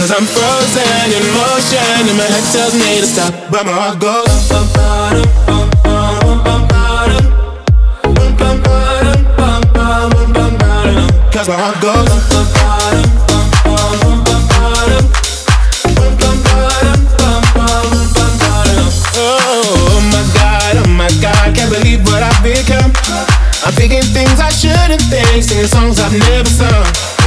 Cause I'm frozen in motion, and my head tells me to stop, but my heart goes. Cause my heart goes. Oh my god, oh my god, can't believe what I've become. I'm thinking things I shouldn't think, singing songs I've never sung.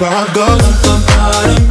My heart goes.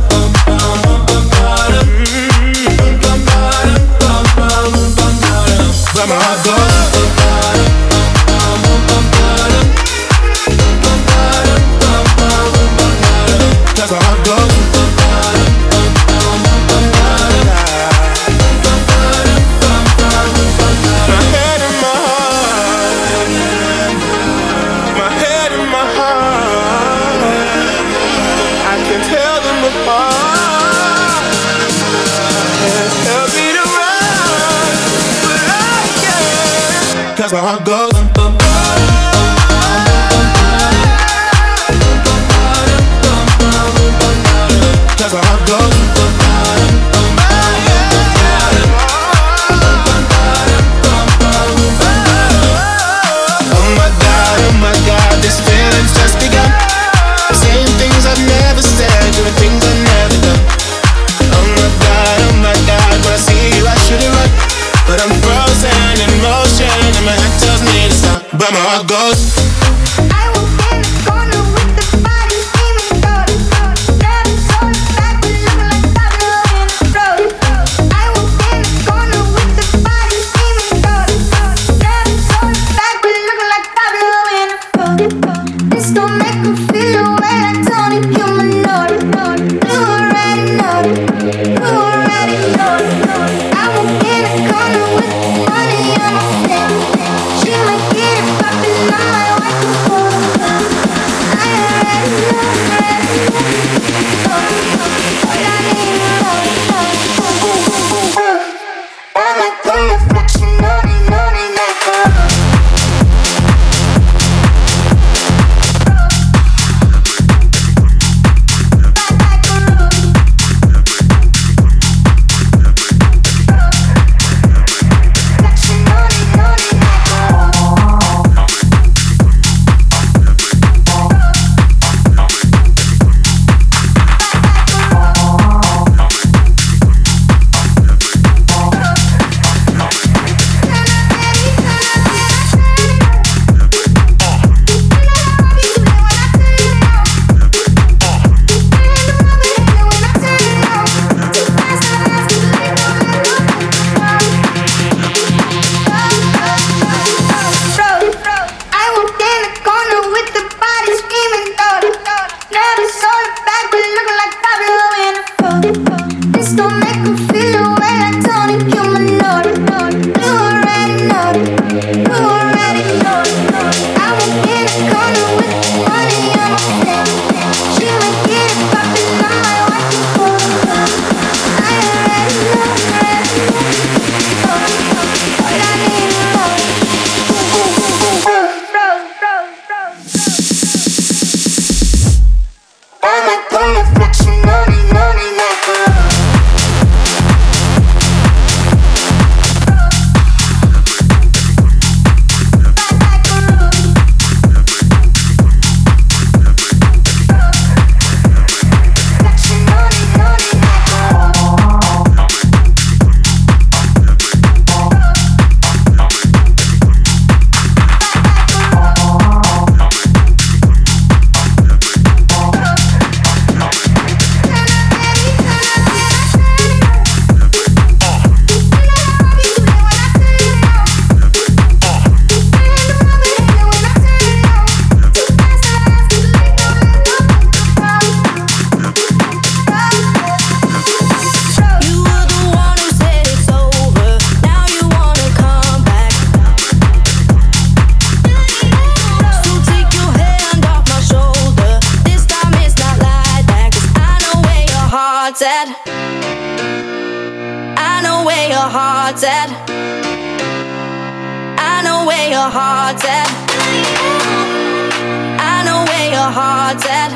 heart's at.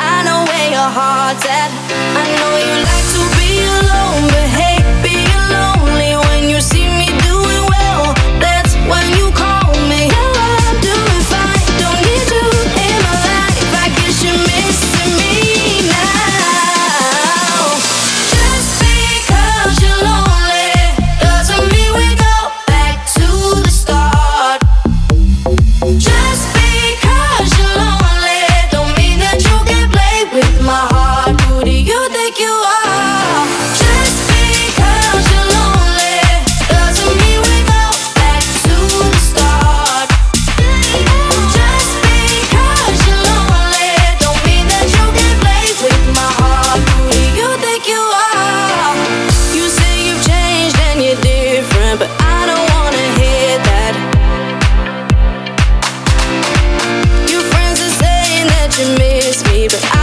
I know where your heart's at. I know you like. baby.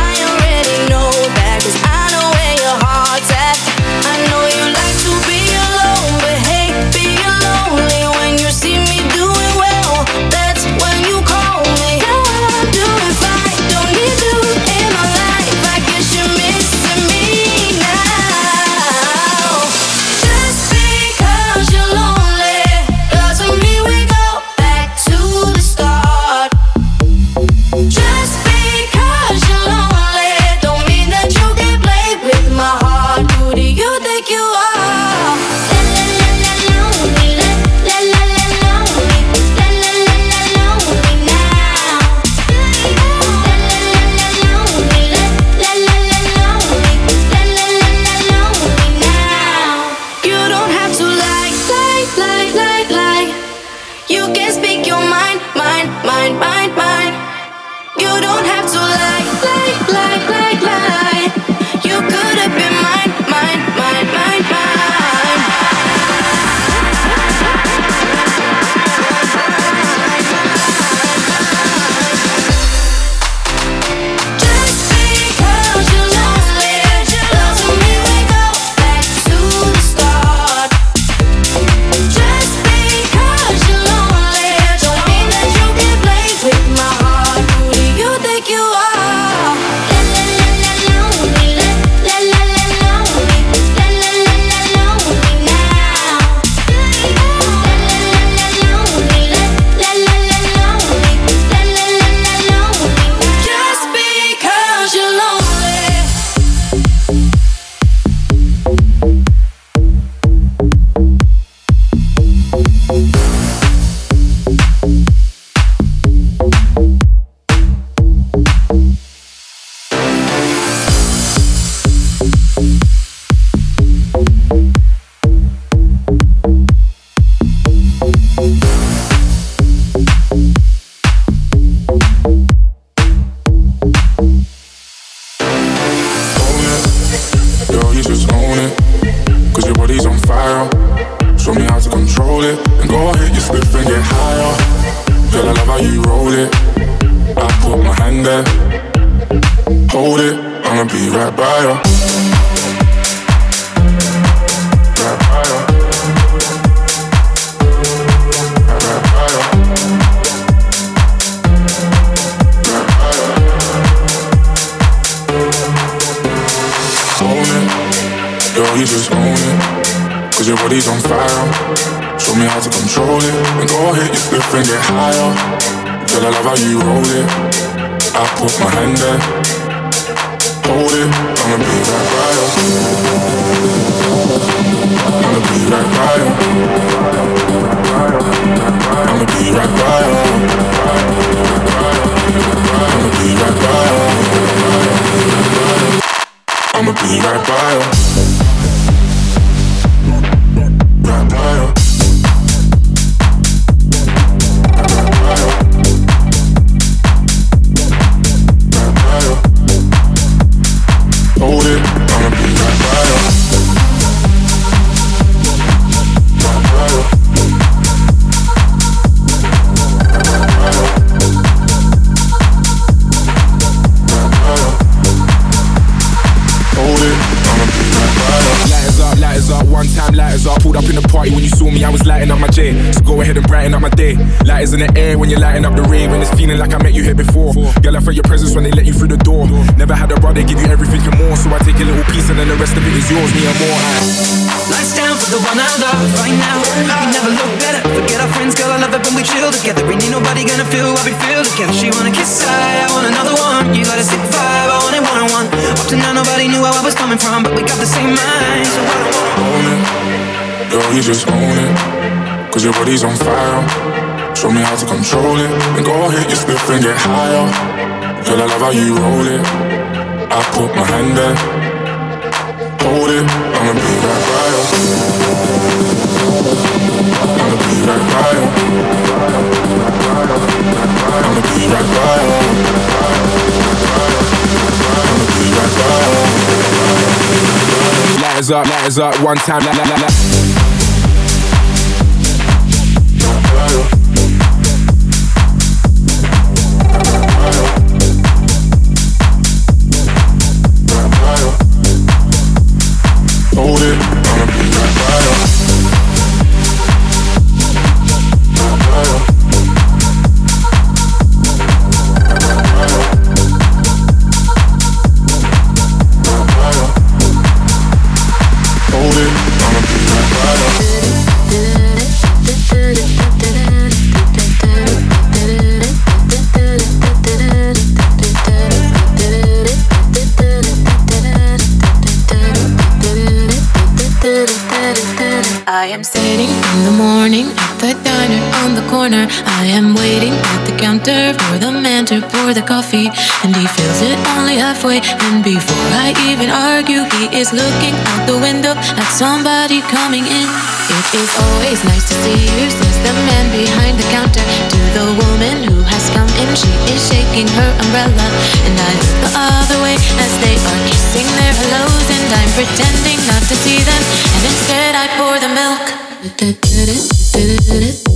to control it. And go ahead, you slip and get higher. Girl, I love how you roll it. I put my hand there. Hold it, I'ma be right by you. I'ma be right by you. Lighters in the air when you're lighting up the rave, and it's feeling like I met you here before. Girl, I felt your presence when they let you through the door. Never had a brother give you everything and more, so I take a little piece and then the rest of it is yours, me and more. Lights down for the one I love right now. We never look better. Forget our friends, girl. I love it when we chill together. We need nobody gonna feel what we feel together. She wanna kiss, I, I want another one. You got a sick vibe, I want it one on one. Up to now, nobody knew where I was coming from, but we got the same mind. So I don't wanna own it. Girl, you just own it. Cause your body's on fire. Show me how to control it. And go hit your spliff and get higher. Girl, I love how you roll it. I put my hand there. Hold it. I'ma be right by. I'ma be right by. I'ma be right. I'ma be right by. Lighters up, lighters up, one time, la la la la. The man to pour the coffee and he fills it only halfway. And before I even argue, he is looking out the window at somebody coming in. It is always nice to see you, says the man behind the counter to the woman who has come in. She is shaking her umbrella, and I look the other way as they are kissing their hellos, and I'm pretending not to see them, and instead I pour the milk.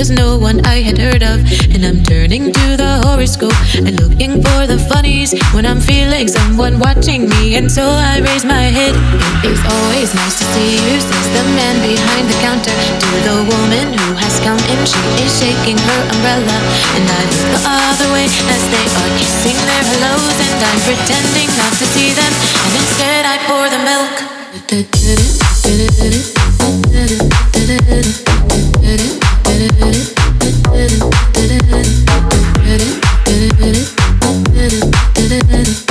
was no one I had heard of. And I'm turning to the horoscope and looking for the funnies when I'm feeling someone watching me. And so I raise my head. It is always nice to see you, says the man behind the counter to the woman who has come in. She is shaking her umbrella. And I look the other way as they are kissing their hellos. And I'm pretending not to see them. And instead I pour the milk. My